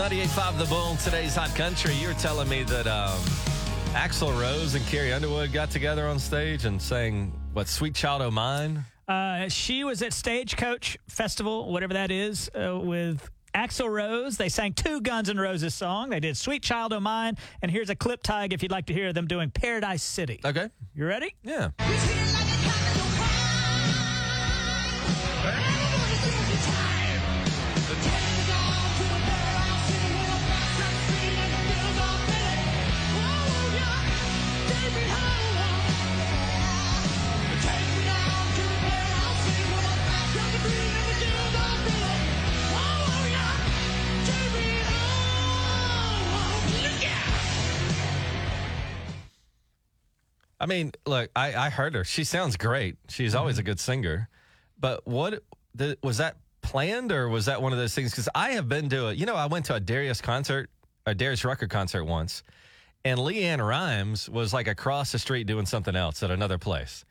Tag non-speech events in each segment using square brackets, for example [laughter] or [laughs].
98.5 The Bull, today's Hot Country. You were telling me that um, Axl Rose and Carrie Underwood got together on stage and sang, what, Sweet Child O' Mine? Uh, she was at Stagecoach Festival, whatever that is, uh, with Axl Rose. They sang two Guns N' Roses song. They did Sweet Child O' Mine. And here's a clip tag if you'd like to hear them doing Paradise City. Okay. You ready? Yeah. I mean, look, I, I heard her. She sounds great. She's always mm-hmm. a good singer. But what the, was that planned or was that one of those things? Because I have been to a, you know, I went to a Darius concert, a Darius Rucker concert once, and LeAnn Rimes was like across the street doing something else at another place.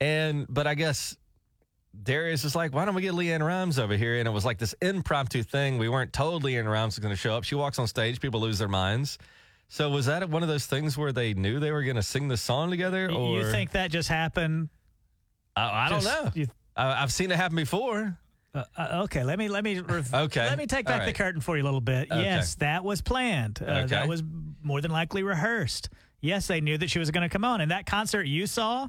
And, but I guess Darius is like, why don't we get LeAnn Rimes over here? And it was like this impromptu thing. We weren't told LeAnn Rimes was going to show up. She walks on stage, people lose their minds. So was that one of those things where they knew they were going to sing the song together? Or You think that just happened? I, I don't know. you- I, I've seen it happen before. Uh, uh, okay, let me let me rev- [laughs] Okay, Let me take back the curtain for you a little bit. Okay. Yes, that was planned. Uh, Okay. That was more than likely rehearsed. Yes, they knew that she was going to come on. And that concert you saw,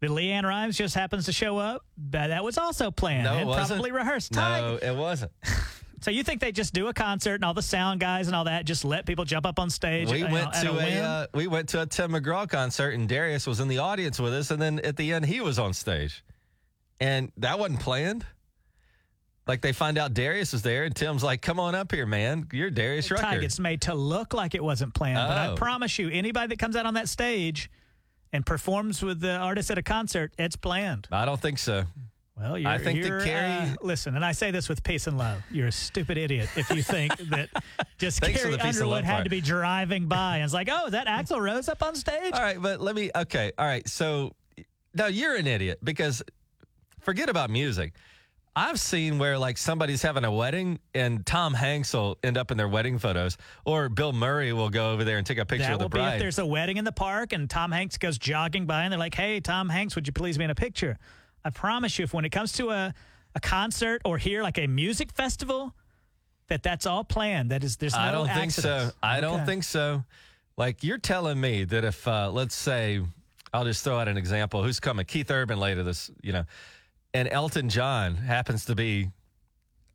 that LeAnn Rimes just happens to show up. That, that was also planned No, and wasn't. probably rehearsed. Ty, No, it wasn't. [laughs] So you think they just do a concert and all the sound guys and all that just let people jump up on stage? We you know, went to a, whim? uh, we went to a Tim McGraw concert and Darius was in the audience with us, and then at the end he was on stage, and that wasn't planned. Like they find out Darius is there, and Tim's like, "Come on up here, man. You're Darius Rucker." it's made to look like it wasn't planned. But I Oh. promise you, anybody that comes out on that stage and performs with the artist at a concert, it's planned. I don't think so. Well, you're, I think that Carrie- uh, listen, and I say this with peace and love. You're a stupid idiot if you think that [laughs] just Carrie Underwood had part. to be driving by and it's like, oh, is that Axl Rose up on stage? All right, but let me. Okay, all right. So now you're an idiot because forget about music. I've seen where like somebody's having a wedding and Tom Hanks will end up in their wedding photos, or Bill Murray will go over there and take a picture That of the will be if bride. there's a wedding in the park and Tom Hanks goes jogging by and they're like, hey, Tom Hanks, would you please be in a picture? I promise you, if when it comes to a, a concert or here, like a music festival, that that's all planned. That is, there's no I don't think accidents. so. I don't think so. Like you're telling me that if uh, let's say I'll just throw out an example. Who's coming? Keith Urban later this, you know, and Elton John happens to be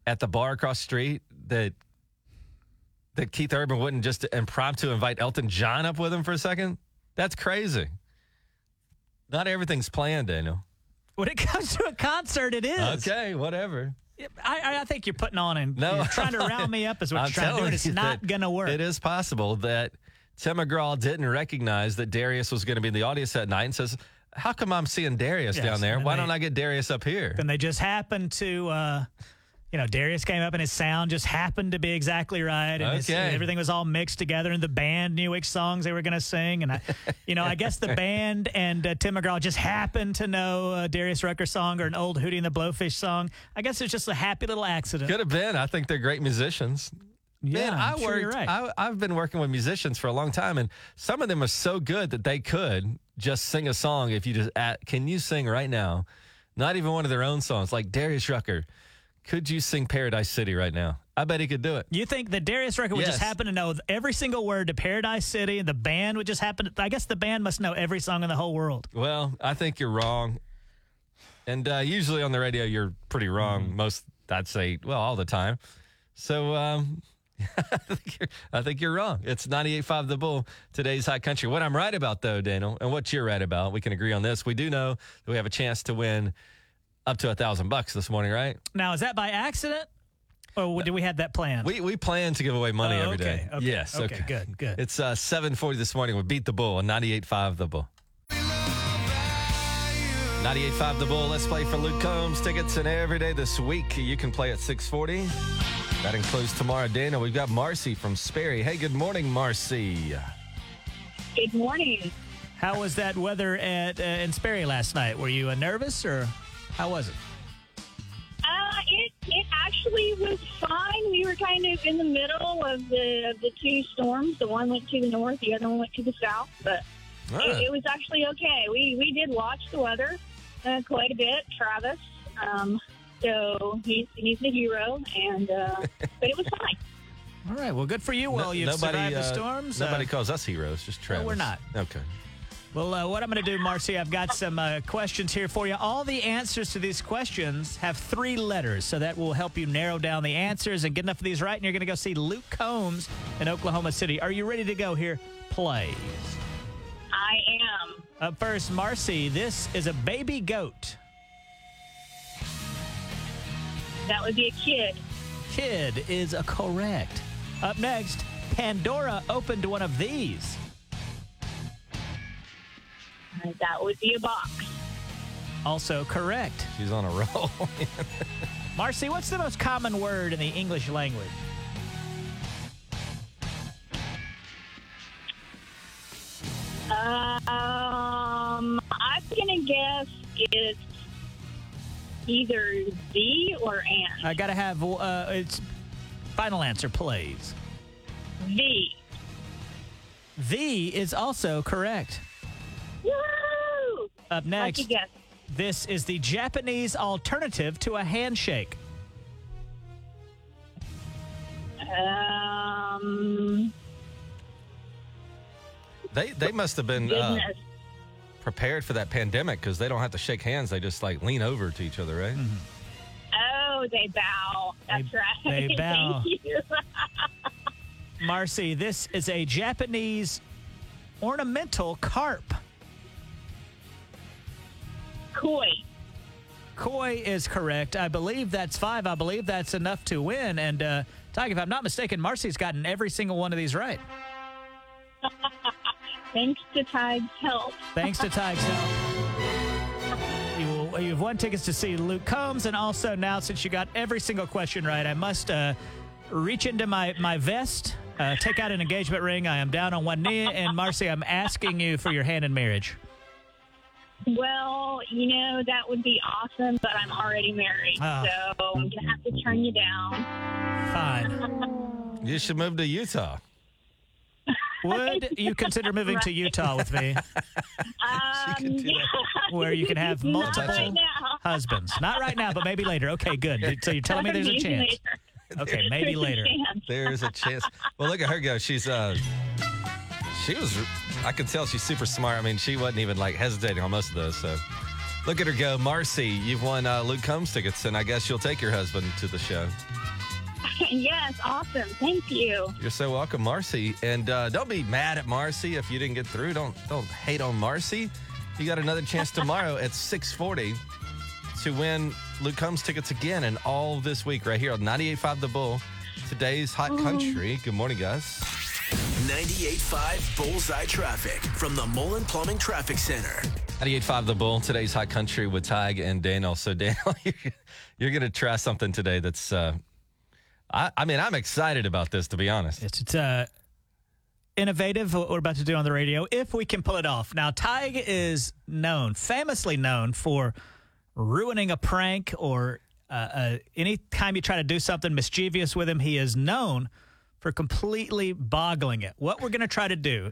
at the bar across the street that that Keith Urban wouldn't just impromptu invite Elton John up with him for a second. That's crazy. Not everything's planned, Daniel. When it comes to a concert, it is. Okay, whatever. I, I think you're putting on and No, trying to round me up is what I'm you're trying to do, it's not going to work. It is possible that Tim McGraw didn't recognize that Darius was going to be in the audience that night and says, How come I'm seeing Darius Yes, down there? Why they- don't I get Darius up here? And they just happened to, uh, you know, Darius came up and his sound just happened to be exactly right. And his- Okay. everything was all mixed together. And the band knew which songs they were going to sing. And, I, [laughs] you know, I guess the band and uh, Tim McGraw just happened to know a Darius Rucker song or an old Hootie and the Blowfish song. I guess it's just a happy little accident. Could have been. I think they're great musicians. Yeah, Man, I sure worked. you're right. I, I've been working with musicians for a long time, and some of them are so good that they could just sing a song. If you just at, can you sing right now? Not even one of their own songs, like Darius Rucker. Could you sing Paradise City right now? I bet he could do it. You think that Darius Rucker would just happen to know every single word to Paradise City, and the band would just happen to, I guess the band must know every song in the whole world. Well, I think you're wrong. And uh, usually on the radio, you're pretty wrong. Mm-hmm. Most, I'd say, well, all the time. So um, [laughs] I, think you're, I think you're wrong. It's 98.5 The Bull, today's Hot Country. What I'm right about, though, Daniel, and what you're right about, we can agree on this. We do know that we have a chance to win up to a thousand bucks this morning, right? Now, is that by accident? Or did we have that plan? We we plan to give away money Oh, every day. okay, okay, yes. okay, good, good. It's uh, 7:40 this morning. We beat the bull on 98.5 The Bull. 98.5 The Bull. Let's play for Luke Combs. Tickets and every day this week. You can play at 640. That includes tomorrow, Daniel. We've got Marcy from Sperry. Hey, good morning, Marcy. Good morning. How was that weather at uh, in Sperry last night? Were you uh, nervous or how was it? Uh, it, it's actually was fine. We were kind of in the middle of the of the two storms. The one went to the north, the other one went to the south. But Ah. it, it was actually okay. We we did watch the weather uh, quite a bit. Travis, um, so he's he's the hero, and uh, [laughs] but it was fine. All right. Well, good for you. Well, No- you've survived the uh, storms. Nobody Uh, calls us heroes, just Travis. No, we're not. Okay. Well, uh, what I'm going to do, Marcy, I've got some uh, questions here for you. All the answers to these questions have three letters, so that will help you narrow down the answers and get enough of these right. And you're going to go see Luke Combs in Oklahoma City. Are you ready to go here? Please. I am. Up first, Marcy, this is a baby goat. That would be a kid. Kid is a correct. Up next, Pandora opened one of these. That would be a box. Also correct. She's on a roll. [laughs] Marcy, what's the most common word in the English language? Um, I'm gonna guess it's either the or and. I got to have uh, it's final answer, please. The. The is also correct. Woo! Up next, guess. this is the Japanese alternative to a handshake. Um, they they must have been uh, prepared for that pandemic because they don't have to shake hands. They just like lean over to each other, right? Oh, they bow. That's They- right. they [laughs] bow. Thank you. Marcy, this is a Japanese ornamental carp. Koi. Koi is correct. I believe that's five. I believe that's enough to win. And, uh, Tig, if I'm not mistaken, Marcy's gotten every single one of these right. [laughs] Thanks to Tig's help. Thanks to Tig's help. You you've won tickets to see Luke Combs, and also now, since you got every single question right, I must uh, reach into my, my vest, uh, take out an engagement ring. I am down on one knee, and Marcy, I'm asking you for your hand in marriage. Well, you know, that would be awesome, but I'm already married. Ah. So I'm going to have to turn you down. Fine. [laughs] You should move to Utah. Would you consider moving to Utah with me, Um, can do that. where you can have multiple right husbands? Not right now, but maybe later. Okay, good. [laughs] So you're telling me there's a chance. Okay, maybe later. There's a chance. Well, look at her go. She's uh, she was. I can tell she's super smart. I mean, she wasn't even like hesitating on most of those. So, look at her go. Marcy, you've won uh, Luke Combs tickets, and I guess you'll take your husband to the show. [laughs] yes, awesome. Thank you. You're so welcome, Marcy. And uh, don't be mad at Marcy if you didn't get through. Don't don't hate on Marcy. You got another chance [laughs] tomorrow at 6:40 to win Luke Combs tickets again, and all this week right here on 98.5 The Bull. Today's hot country. Good morning, guys. 98.5 Bullseye Traffic from the Mullen Plumbing Traffic Center. 98.5 The Bull. Today's hot country with Tig and Daniel. So [laughs] Daniel, you're, you're going to try something today that's. Uh, I, I mean, I'm excited about this to be honest. It's, it's uh, innovative what we're about to do on the radio if we can pull it off. Now, Tig is known, famously known for ruining a prank or uh, uh, any time you try to do something mischievous with him, he is known for completely boggling it. What we're going to try to do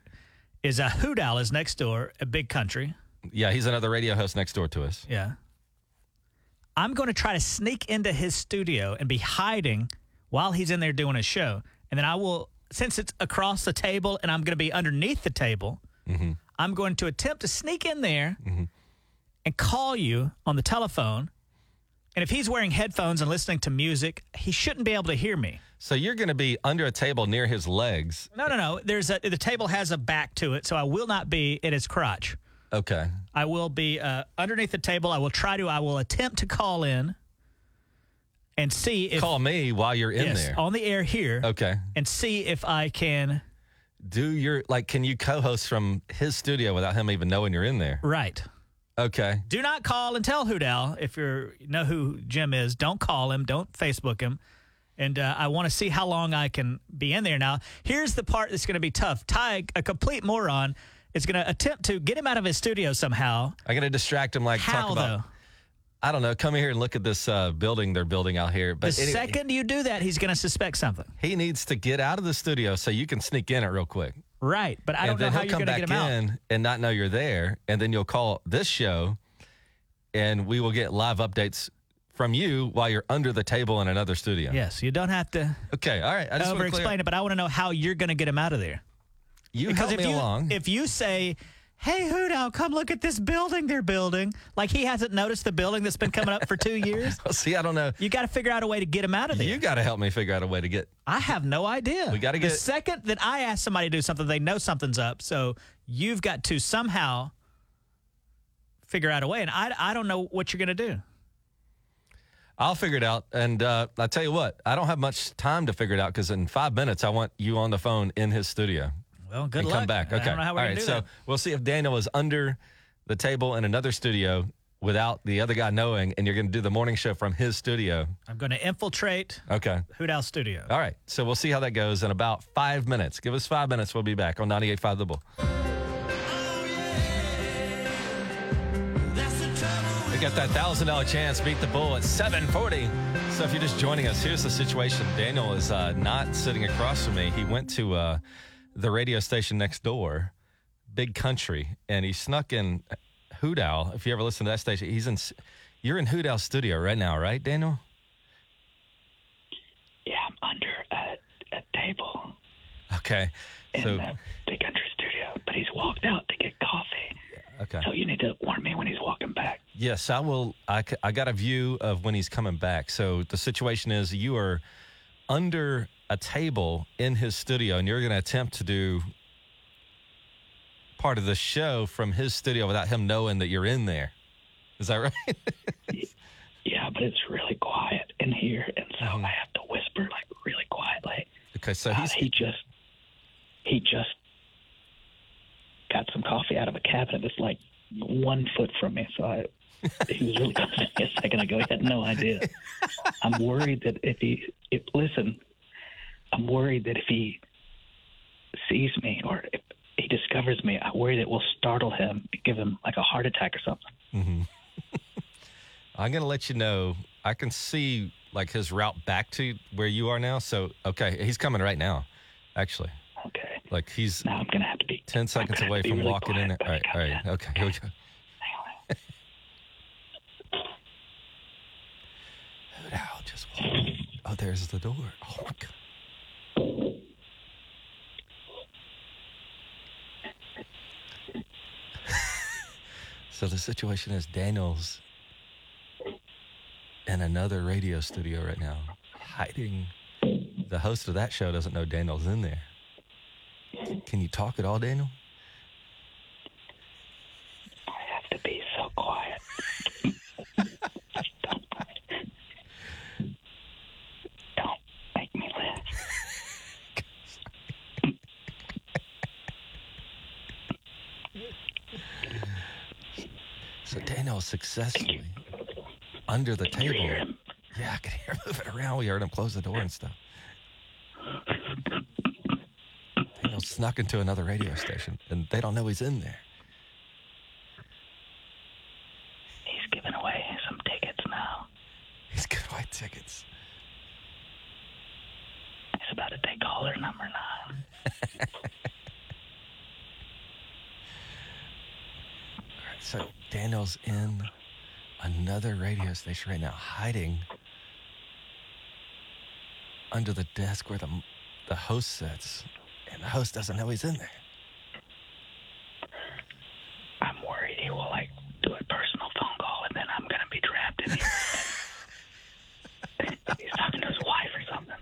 is uh, a Hoot Owl is next door, a big country. Yeah, he's another radio host next door to us. Yeah. I'm going to try to sneak into his studio and be hiding while he's in there doing a show. And then I will, since it's across the table and I'm going to be underneath the table, mm-hmm. I'm going to attempt to sneak in there mm-hmm. and call you on the telephone. And if he's wearing headphones and listening to music, he shouldn't be able to hear me. So you're going to be under a table near his legs. No, no, no. There's a the table has a back to it, so I will not be in his crotch. Okay. I will be uh, underneath the table. I will try to. I will attempt to call in and see if Call me while you're in yes, there. on the air here Okay. and see if I can. Do your like can you co-host from his studio without him even knowing you're in there? Right. Okay. Do not call and tell Hoot Owl if you know who Jim is. Don't call him. Don't Facebook him. And uh, I want to see how long I can be in there. Now, here's the part that's going to be tough. Ty, a complete moron, is going to attempt to get him out of his studio somehow. I'm going to distract him like How talk about though? I don't know. Come here and look at this uh, building they're building out here. The But anyway, second you do that, he's going to suspect something. he needs to get out of the studio so you can sneak in it real quick. Right. But I and don't know then how you're going to get him out. in and not know you're there. And then you'll call this show and we will get live updates from you while you're under the table in another studio. Yes, you don't have to Okay. All right. I just over to explain it, but I want to know how you're going to get him out of there. You Because help if me you along. if you say, "Hey, Hoot Owl, come look at this building they're building," like he hasn't noticed the building that's been coming up for two years, [laughs] See, I don't know. you got to figure out a way to get him out of there. You got to help me figure out a way to get. I have no idea. We gotta get. the second that I ask somebody to do something, they know something's up. So you've got to somehow figure out a way, and I I don't know what you're going to do. I'll figure it out. And uh, I tell you what, I don't have much time to figure it out because in five minutes I want you on the phone in his studio. Well, good and luck. come back. Okay. I don't know how we're All right. So that. we'll see if Daniel is under the table in another studio without the other guy knowing, and you're going to do the morning show from his studio. I'm going to infiltrate Okay. Hoot Owl Studio. All right. So we'll see how that goes in about five minutes. Give us five minutes. We'll be back on 98.5 The Bull. Got that thousand dollar chance. Beat the bull at 740. So if you're just joining us, here's the situation. Daniel is uh, not sitting across from me. He went to uh, the radio station next door, Big Country, and he snuck in Hoot Owl. If you ever listen to that station, he's in. You're in Hoot Owl studio right now, right, Daniel? Yeah, I'm under a, a table Okay. in So the big country studio, but he's walked out to get coffee. Okay. So you need to warn me when he's walking back. Yes, I will. I, I got a view of when he's coming back. So the situation is you are under a table in his studio, and you're going to attempt to do part of the show from his studio without him knowing that you're in there. Is that [laughs] right? Yeah, but it's really quiet in here, and so Mm-hmm. I have to whisper like really quietly. okay, so Uh, he just he just got some coffee out of a cabinet that's like one foot from me. So I [laughs] he was really close to me a second ago. He had no idea. [laughs] I'm worried that if he if listen, I'm worried that if he sees me or if he discovers me, I worry that it will startle him, give him like a heart attack or something. Mm-hmm. [laughs] I'm going to let you know. I can see like his route back to where you are now. So okay, he's coming right now. Actually, Okay. Like he's Now I'm gonna have to be 10 seconds away from really walking in there. quiet, All right, all right. got Okay, here we go. [laughs] Hang on. Ow, just walk. Oh, there's the door. Oh my god. [laughs] so the situation is Daniel's in another radio studio right now, hiding. The host of that show doesn't know Daniel's in there. Can you talk at all, Daniel? I have to be so quiet. don't, make me laugh. So Daniel successfully under the table. Yeah, I could hear him moving around. We heard him close the door and stuff. Daniel snuck into another radio station, and they don't know he's in there. He's giving away some tickets now. He's giving away tickets. He's about to take caller number nine. [laughs] Right, so Daniel's in another radio station right now, hiding under the desk where the the host sits, and the host doesn't know he's in there. I'm worried he will like do a personal phone call and then I'm gonna be trapped in here. [laughs] He's talking to his wife or something.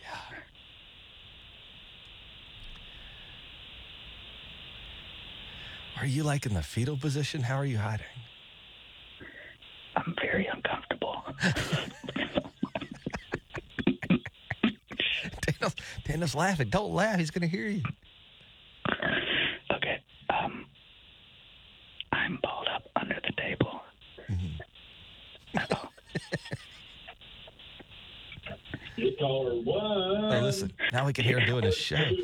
Yeah. Are you like in the fetal position? How are you hiding? I'm very uncomfortable. Daniel's laughing. Don't laugh. He's going to hear you. Okay. Um I'm balled up under the table. Uh-oh. Oh, listen. Now we can hear him doing his show. [laughs]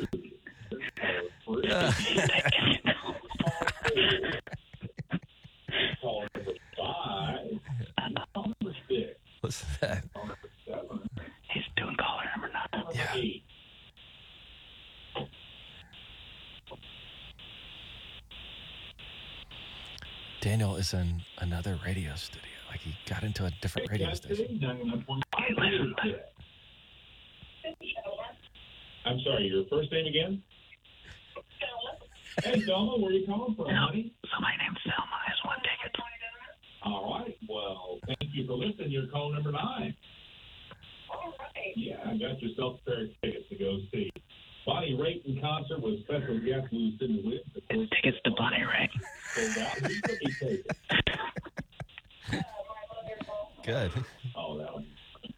Uh, [laughs] Listen to that. He's doing caller number nine. Yeah. Daniel is in another radio studio. Like he got into a different radio station. Okay, listen. I'm sorry, your first name again? Hey, Selma, where are you calling from, honey? Somebody named Selma has one ticket. All right, well, thank you for listening. You're call number nine. All right. Yeah, I got yourself a pair of tickets to go see. Bonnie Raitt in concert with special guest Lucinda Williams. Of course, It's tickets to Bonnie Raitt. sold out. Who's gonna be taking? Good. Oh, that one.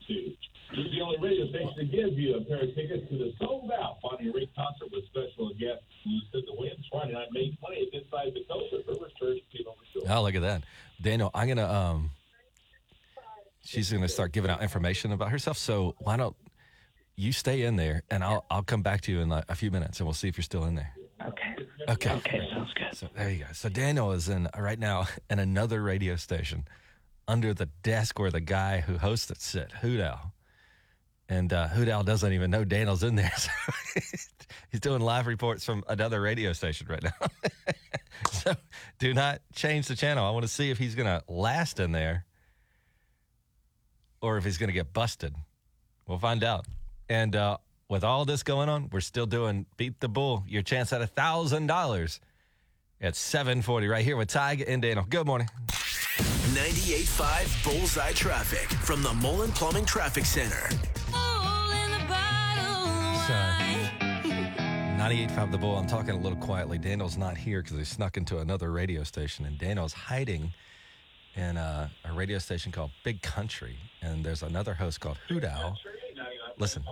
Two. This is the only radio station to give you a pair of tickets to the sold out Bonnie Raitt concert with special guest Lucinda Williams Friday night, May 20th inside the coast at River Church, Peter Shore. Oh, look at that. Daniel, I'm gonna um she's gonna start giving out information about herself. So why don't you stay in there and I'll I'll come back to you in like a few minutes and we'll see if you're still in there. Okay. Okay. Okay, sounds good. So there you go. So Daniel is in right now [laughs] in another radio station under the desk where the guy who hosts it sit, Hoot Owl. And uh, Hoot Owl doesn't even know Daniel's in there. [laughs] So he's doing live reports from another radio station right now. [laughs] so do not change the channel. I want to see if he's going to last in there or if he's going to get busted. We'll find out. And uh, with all this going on, we're still doing Beat the Bull, your chance at a $1,000 at 740 right here with Tig and Daniel. Good morning. 98.5 Bullseye Traffic from the Mullen Plumbing Traffic Center. It's, uh, [laughs] 98.5 The Bull. I'm talking a little quietly. Daniel's not here because he snuck into another radio station, and Daniel's hiding in a, a radio station called Big Country. And there's another host called Hoot Owl. Listen.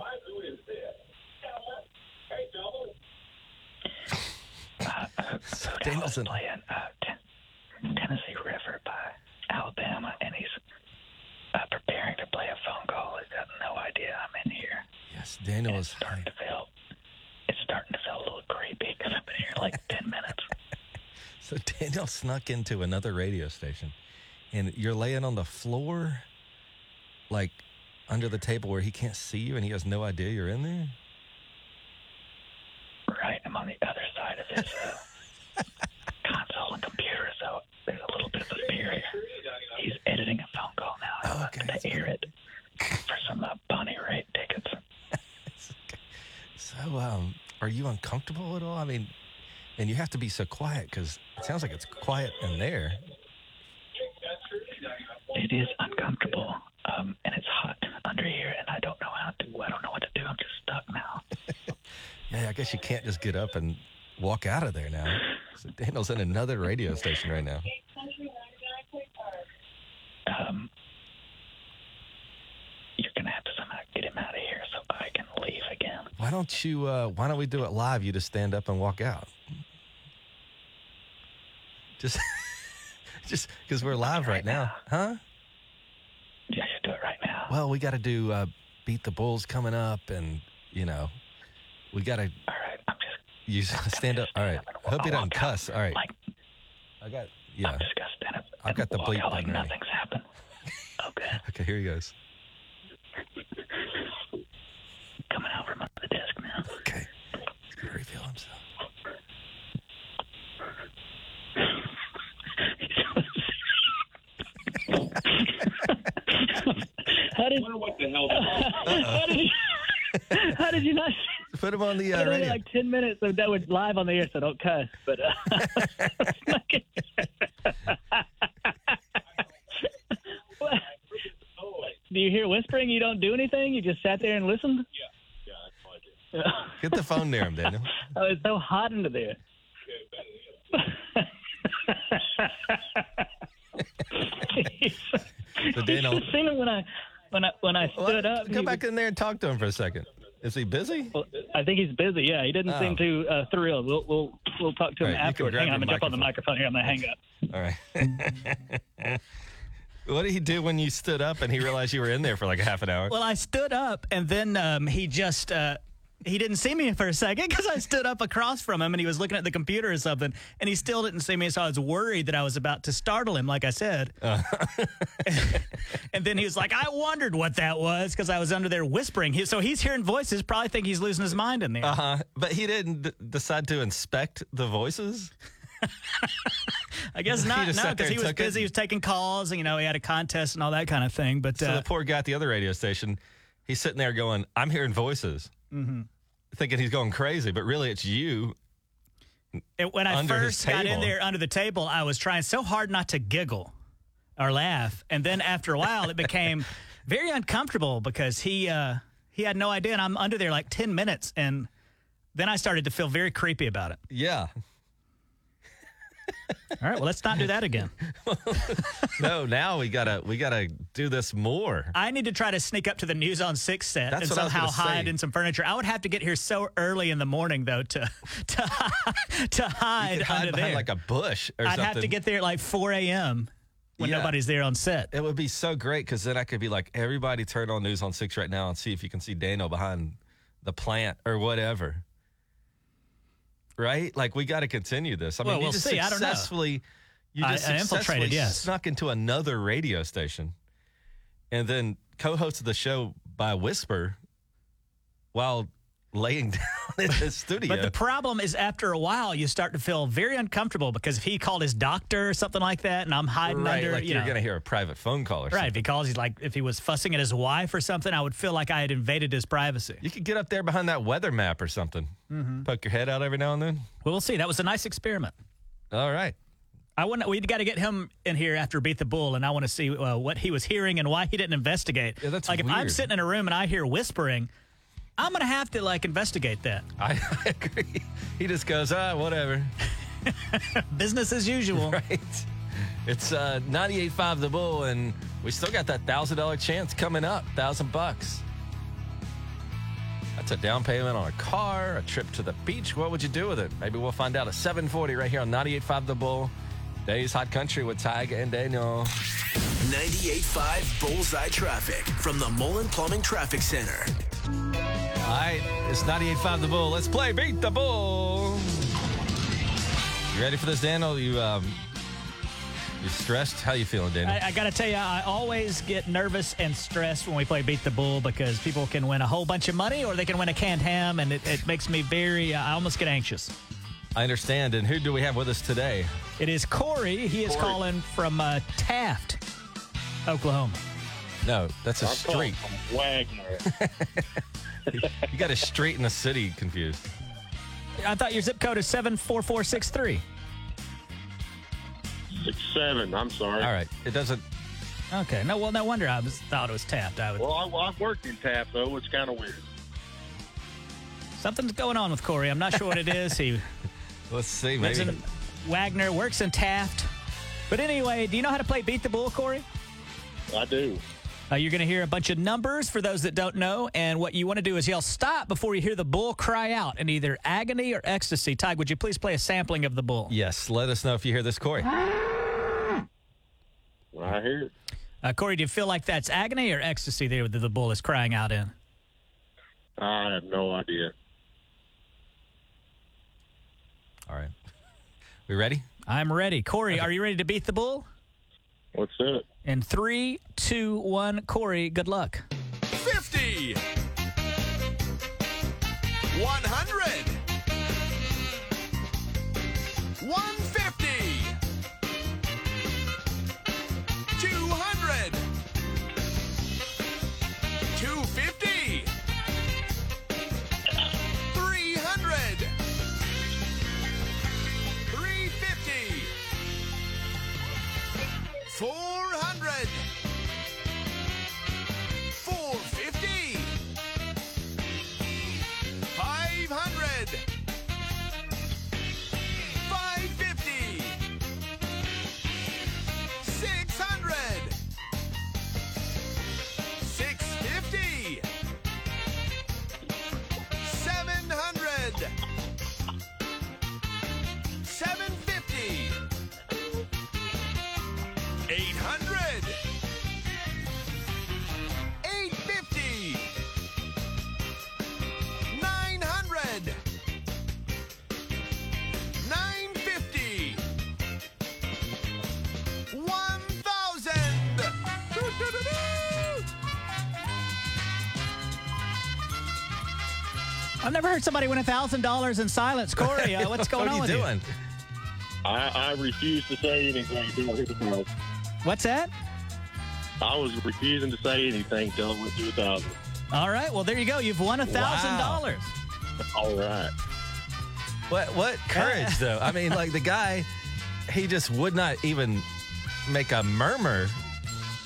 So Daniel's in. playing uh, ten- Tennessee River by Alabama, and he's uh, preparing to play a phone call. He's got no idea I'm in here. Yes, Daniel is. starting to feel. It's starting to feel a little creepy because I've been here like [laughs] ten minutes. So Daniel snuck into another radio station, and you're laying on the floor, like under the table where he can't see you, and he has no idea you're in there. Right, I'm on the other side of his [laughs] uh, console and computer, so there's a little bit of a barrier. He's editing a phone call now. Oh, okay, to that's air it for some uh, Bonnie Raitt tickets. [laughs] So, um, are you uncomfortable at all? I mean, and you have to be so quiet because it sounds like it's quiet in there. It is uncomfortable, um, and it's hot under here, and I don't know how to. I don't know what to do. I'm just stuck now. Yeah, I guess you can't just get up and walk out of there now. So Daniel's in another radio station right now. Um, you're gonna have to somehow get him out of here so I can leave again. Why don't you? Uh, why don't we do it live? You just stand up and walk out. Just, [laughs] just because we're live right now, huh? Yeah, should do it right now. Well, we got to do uh, beat the Bulls coming up, and you know, we got to All right, I'm just. you stand up. All right. I hope he I'll doesn't walk out cuss. All right. Like I got. Yeah. I'm just gonna stand up. I've got the bleep out like nothing's happened. [laughs] Okay, Okay. Here he goes. coming out from under the desk now. Okay. He's gonna reveal himself. How did I wonder what the hell. how did you, how did you not? Put him on the It uh, only radio. like ten minutes, so that was live on the air, so don't cuss. But uh, [laughs] do you hear whispering? You don't do anything. You just sat there and listened. Yeah, that's what I did. [laughs] Get the phone near him, Daniel. oh, it's so hot under there. So [laughs] Daniel, seen him when I when I when I stood up. come he back in there and talk to him for a second. Is he busy? was- I think he's busy. Yeah, he didn't Oh. seem too uh, thrilled. We'll we'll we'll talk to him All right, you can afterwards. Hang on, I'm gonna jump on the microphone here. I'm gonna hang up. All right. [laughs] what did he do when you stood up and he realized you were in there for like a half an hour? Well, I stood up, and then um, he just uh, he didn't see me for a second [laughs] because I stood up across from him and he was looking at the computer or something, and he still didn't see me. So I was worried that I was about to startle him, like I said. [laughs] and then he was like, "I wondered what that was because I was under there whispering." He, so he's hearing voices, probably think he's losing his mind in there. Uh huh. But he didn't d- decide to inspect the voices. [laughs] I guess not, no, because he was took it? busy. He was taking calls, and you know, he had a contest and all that kind of thing. But So uh, the poor guy at the other radio station, he's sitting there going, "I'm hearing voices," Mm-hmm. Thinking he's going crazy, but really it's you. It, when I first got in there under the table, I was trying so hard not to giggle or laugh, and then after a while, it became [laughs] very uncomfortable because he uh, he had no idea, and I'm under there like ten minutes, and then I started to feel very creepy about it. Yeah. All right, well, let's not do that again. [laughs] No, now we gotta we gotta do this more. I need to try to sneak up to the News on Six set That's and what I was somehow hide say. in some furniture. I would have to get here so early in the morning though to [laughs] to to hide, hide under behind there. like a bush or I'd something. have to get there at like 4 a.m. when Yeah. nobody's there on set. It would be so great because then I could be like, everybody turn on News on Six right now and see if you can see Daniel behind the plant or whatever. Right? Like we got to continue this. I mean, Well, you we'll just see. I don't know. successfully, you just I infiltrated, successfully yes. snuck into another radio station, and then co-hosted the show by whisper while laying [laughs] down in the studio. But the problem is, after a while, you start to feel very uncomfortable because if he called his doctor or something like that, and I'm hiding right, under, like you you're going to hear a private phone call or right? something. Right, calls, he's like, if he was fussing at his wife or something, I would feel like I had invaded his privacy. You could get up there behind that weather map or something. Mm-hmm. Poke your head out every now and then. Well, we'll see. That was a nice experiment. All right. I want we got to get him in here after beat the bull, and I want to see uh, what he was hearing and why he didn't investigate. Yeah, that's like if I'm sitting in a room and I hear whispering, I'm gonna have to like investigate that. [laughs] I, I agree. He just goes, ah, whatever. [laughs] Business as usual. Right. It's uh, 98.5 The Bull, and we still got that $1,000 chance coming up. 1000 bucks. That's a down payment on a car, a trip to the beach. What would you do with it? Maybe we'll find out at 740 right here on 98.5 The Bull. Days Hot Country with Tig and Daniel. 98.5 Bullseye Traffic from the Mullen Plumbing Traffic Center. All right, it's 98.5 The Bull. Let's play Beat the Bull. You ready for this, Daniel? You um, you stressed? How you feeling, Daniel? I, I got to tell you, I always get nervous and stressed when we play Beat the Bull because people can win a whole bunch of money or they can win a canned ham, and it, it makes me very, uh, I almost get anxious. I understand. And who do we have with us today? It is Corey. He is calling from uh, Taft, Oklahoma. No, that's a street. Wagoner. [laughs] You got a street in the city confused. I thought your zip code is 74463. Six seven. I'm sorry. All right, it doesn't. Okay. No, well, no wonder I was, thought it was Taft. I would. Well, I, I worked in Taft, though. It's kind of weird. Something's going on with Corey. I'm not sure what it is. He [laughs] Let's see. lives Maybe in Wagoner, works in Taft. But anyway, do you know how to play Beat the Bull, Corey? I do. Uh, you're going to hear a bunch of numbers for those that don't know. And what you want to do is yell stop before you hear the bull cry out in either agony or ecstasy. Tig, would you please play a sampling of the bull? yes. Let us know if you hear this, Corey. I hear it. Uh, Corey, do you feel like that's agony or ecstasy there that the bull is crying out in? I have no idea. All right. We ready? I'm ready. Corey, are you ready to beat the bull? What's that? In three, two, one, Corey, good luck. 50. 100. 400. I've never heard somebody win a thousand dollars in silence. Corey, uh, what's [laughs] going what on are with you doing? I, I refuse to say anything until I hit the ball. What's that? I was refusing to say anything until it went to a thousand. All right. Well, there you go. You've won a thousand dollars. All right. What what [laughs] courage though? I mean, like the guy, he just would not even make a murmur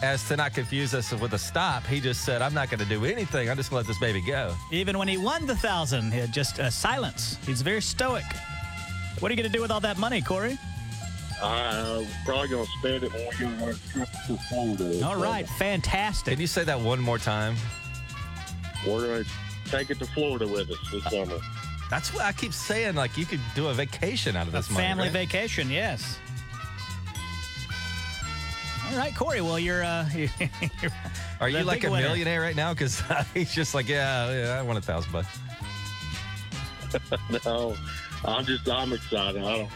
as to not confuse us with a stop. He just said, "I'm not going to do anything. I'm just going to let this baby go." Even when he won the thousand, he had just uh, silence. He's very stoic. What are you going to do with all that money, Corey? I'm probably going to spend it when we go on a trip to Florida. All right, fantastic. Can you say that one more time? We're going to take it to Florida with us this summer. That's what I keep saying. Like you could do a vacation out of A this money. family right? vacation, yes. All right, Corey. Well, you're. Uh, [laughs] you're Are you like a winner. millionaire right now? Because [laughs] he's just like, yeah, yeah, I want a thousand bucks. [laughs] No, I'm just, I'm excited. I don't,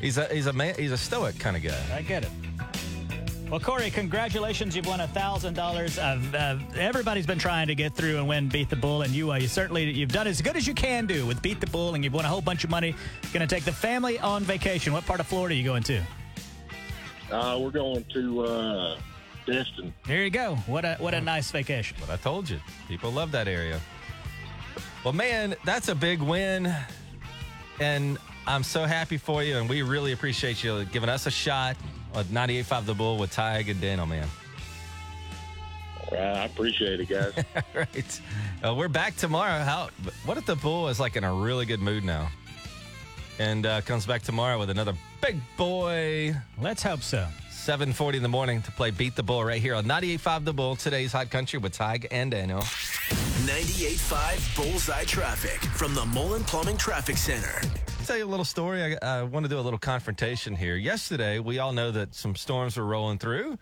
He's a he's a man, he's a stoic kind of guy. I get it. Well, Corey, congratulations! You've won a thousand dollars. Everybody's been trying to get through and win Beat the Bull, and you, uh, you certainly you've done as good as you can do with Beat the Bull, and you've won a whole bunch of money. Going to take the family on vacation. What part of Florida are you going to? Uh, we're going to uh, Destin. There you go. What a what a nice vacation. But I told you, people love that area. Well, man, that's a big win, and I'm so happy for you, and we really appreciate you giving us a shot at 98.5 The Bull with Tig and Daniel, man. All right, I appreciate it, guys. [laughs] right. Uh, we're back tomorrow. How? What if the bull is like in a really good mood now, and uh, comes back tomorrow with another big boy. Let's hope so. 7:40 in the morning to play Beat the Bull right here on 98.5 The Bull. Today's Hot Country with Tig and Daniel. 98.5 Bullseye Traffic from the Mullen Plumbing Traffic Center. tell you a little story. I, I want to do a little confrontation here. Yesterday, we all know that some storms were rolling through.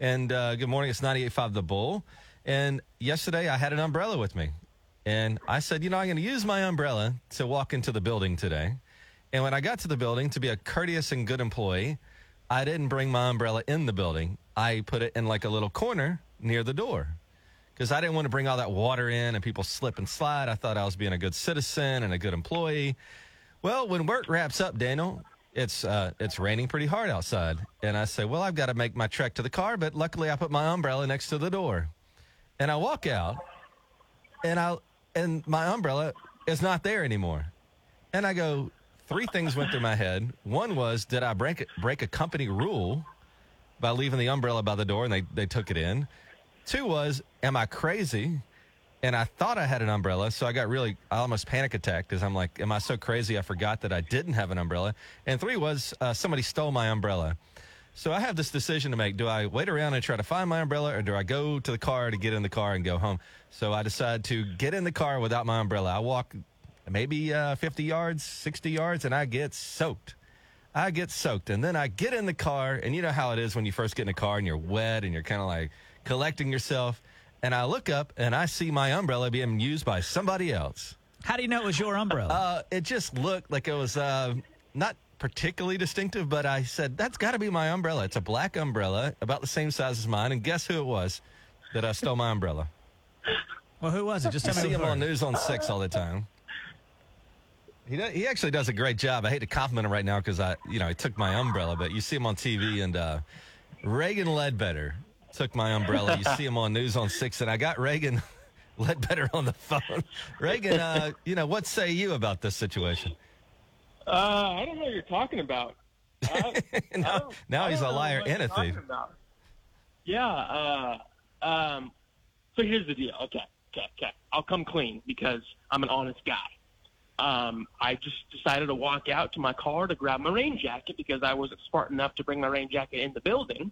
And uh, good morning, it's 98.5 The Bull. And yesterday, I had an umbrella with me. And I said, you know, I'm going to use my umbrella to walk into the building today. And when I got to the building to be a courteous and good employee, I didn't bring my umbrella in the building. I put it in like a little corner near the door because I didn't want to bring all that water in and people slip and slide. I thought I was being a good citizen and a good employee. Well, when work wraps up, Daniel, it's uh, it's raining pretty hard outside, and I say, well, I've got to make my trek to the car, but luckily I put my umbrella next to the door, and I walk out, and I and my umbrella is not there anymore, and I go. Three things went through my head. One was, did I break break a company rule by leaving the umbrella by the door, and they they took it in? Two was, am I crazy? And I thought I had an umbrella, so I got really, I almost panic attacked because I'm like, am I so crazy I forgot that I didn't have an umbrella? And three was, uh, somebody stole my umbrella. So I have this decision to make. Do I wait around and try to find my umbrella, or do I go to the car to get in the car and go home? So I decide to get in the car without my umbrella. I walk maybe uh, 50 yards, 60 yards, and I get soaked. I get soaked. And then I get in the car, and you know how it is when you first get in the car and you're wet and you're kind of like collecting yourself. And I look up and I see my umbrella being used by somebody else. How do you know it was your umbrella? Uh, it just looked like it was uh, not particularly distinctive, but I said, that's got to be my umbrella. It's a black umbrella, about the same size as mine. And guess who it was that I stole my umbrella? well, who was it? Just I tell me. see him on. News on Six all the time. He does, he actually does a great job. I hate to compliment him right now because I you know he took my umbrella, but you see him on TV and uh, Reagan Ledbetter took my umbrella. You see him on News on Six, and I got Reagan [laughs] Ledbetter on the phone. Reagan, uh, you know what say you about this situation? Uh, I don't know what you're talking about. I, [laughs] now, now he's a liar and a thief. Yeah. Uh, um, so here's the deal. Okay. Okay. Okay. I'll come clean because I'm an honest guy. Um, I just decided to walk out to my car to grab my rain jacket because I wasn't smart enough to bring my rain jacket in the building,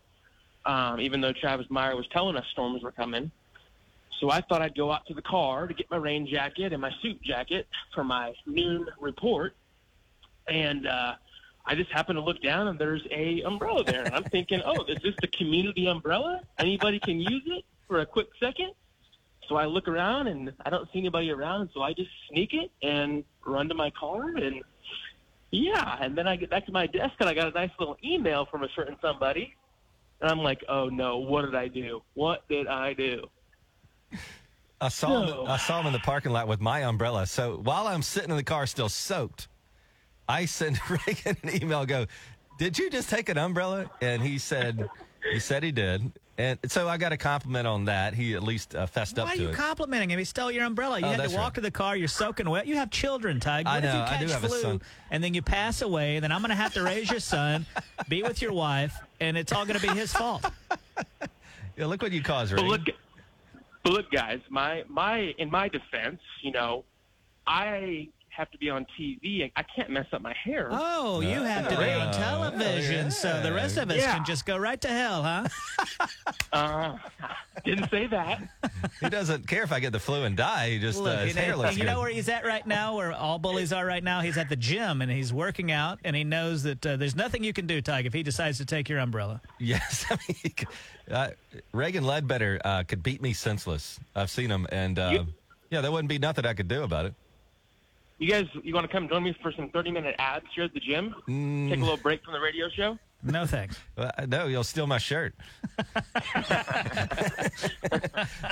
um, even though Travis Meyer was telling us storms were coming. So I thought I'd go out to the car to get my rain jacket and my suit jacket for my noon report. And uh, I just happened to look down and there's a umbrella there. And I'm thinking, oh, is this the community umbrella? Anybody can use it for a quick second. So I look around and I don't see anybody around. So I just sneak it and run to my car. And yeah, and then I get back to my desk and I got a nice little email from a certain somebody. And I'm like, oh no, what did I do? What did I do? I saw him. I saw him in the parking lot with my umbrella. So while I'm sitting in the car, still soaked, I send [laughs] Reagan an email. Go, did you just take an umbrella? And he said, he said he did. And so I got a compliment on that. He at least uh, fessed Why up are to you it. complimenting him? He stole your umbrella. You Oh, had to walk right. to the car. You're soaking wet. You have children, Tig. I What if know. you I catch do have a flu son. and then you pass away? Then I'm going to have to raise your son, be with your wife, and it's all going to be his fault. yeah, look what you caused, But look, but look, guys. My my in my defense, you know, I have to be on TV. I can't mess up my hair. Oh, you have to be on Oh, television, so the rest of us Yeah. can just go right to hell, huh? [laughs] Uh, didn't say that. he doesn't care if I get the flu and die. He just Look, uh, his and- hair looks you good. know where he's at right now, where all bullies are right now? He's at the gym and he's working out, and he knows that uh, there's nothing you can do, Tig, if he decides to take your umbrella. Yes, [laughs] I mean, uh, Reagan Ledbetter uh, could beat me senseless. I've seen him, and uh, You- yeah, there wouldn't be nothing I could do about it. You guys, you want to come join me for some 30 minute ads here at the gym? Take a little break from the radio show? No thanks. Uh, no, you'll steal my shirt. [laughs] All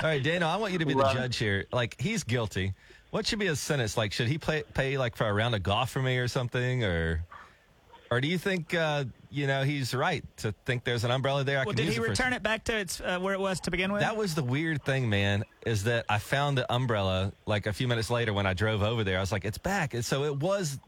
right, Daniel, I want you to be the Love it. judge here. Like, he's guilty. What should be his sentence? Like, should he play, pay like for a round of golf for me or something, or, or do you think uh, you know he's right to think there's an umbrella there? I Well, can did use he it for return it back to its uh, where it was to begin with? That was the weird thing, man, is that I found the umbrella like a few minutes later when I drove over there. I was like, it's back. And so it was,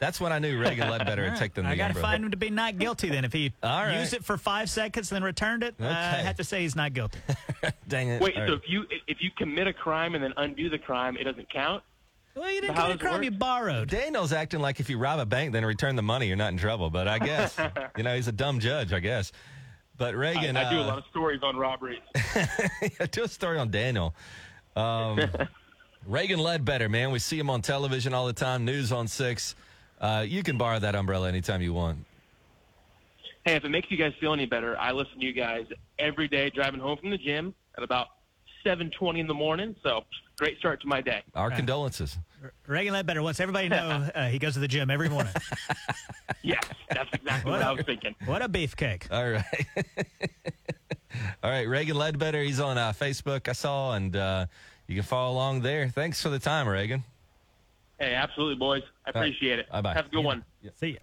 that's when I knew Reagan Ledbetter had [laughs] taken the I got to find him to be not guilty then. If he [laughs] All right. used it for five seconds and then returned it, uh, I have to say he's not guilty. [laughs] Dang it. Wait, All so right. if you if you commit a crime and then undo the crime, it doesn't count? Well, you didn't How commit a does crime, you borrowed. Daniel's acting like if you rob a bank, then return the money, you're not in trouble. But I guess, [laughs] you know, he's a dumb judge, I guess. But Reagan, I do a uh, lot of stories on robberies. [laughs] do a story on Daniel. Um, [laughs] Reagan Ledbetter, man, we see him on television all the time. News on six. Uh, you can borrow that umbrella anytime you want. Hey, if it makes you guys feel any better, I listen to you guys every day driving home from the gym at about 7:20 in the morning. So great start to my day. Our condolences. Reagan Ledbetter wants everybody to know [laughs] uh, he goes to the gym every morning. [laughs] Yes, that's exactly what I was thinking. what a beefcake. All right. [laughs] All right. Reagan Ledbetter, he's on uh, Facebook, I saw, and uh, you can follow along there. Thanks for the time, Reagan. Hey, absolutely, boys. I appreciate it. Bye-bye. Have a good one. See ya.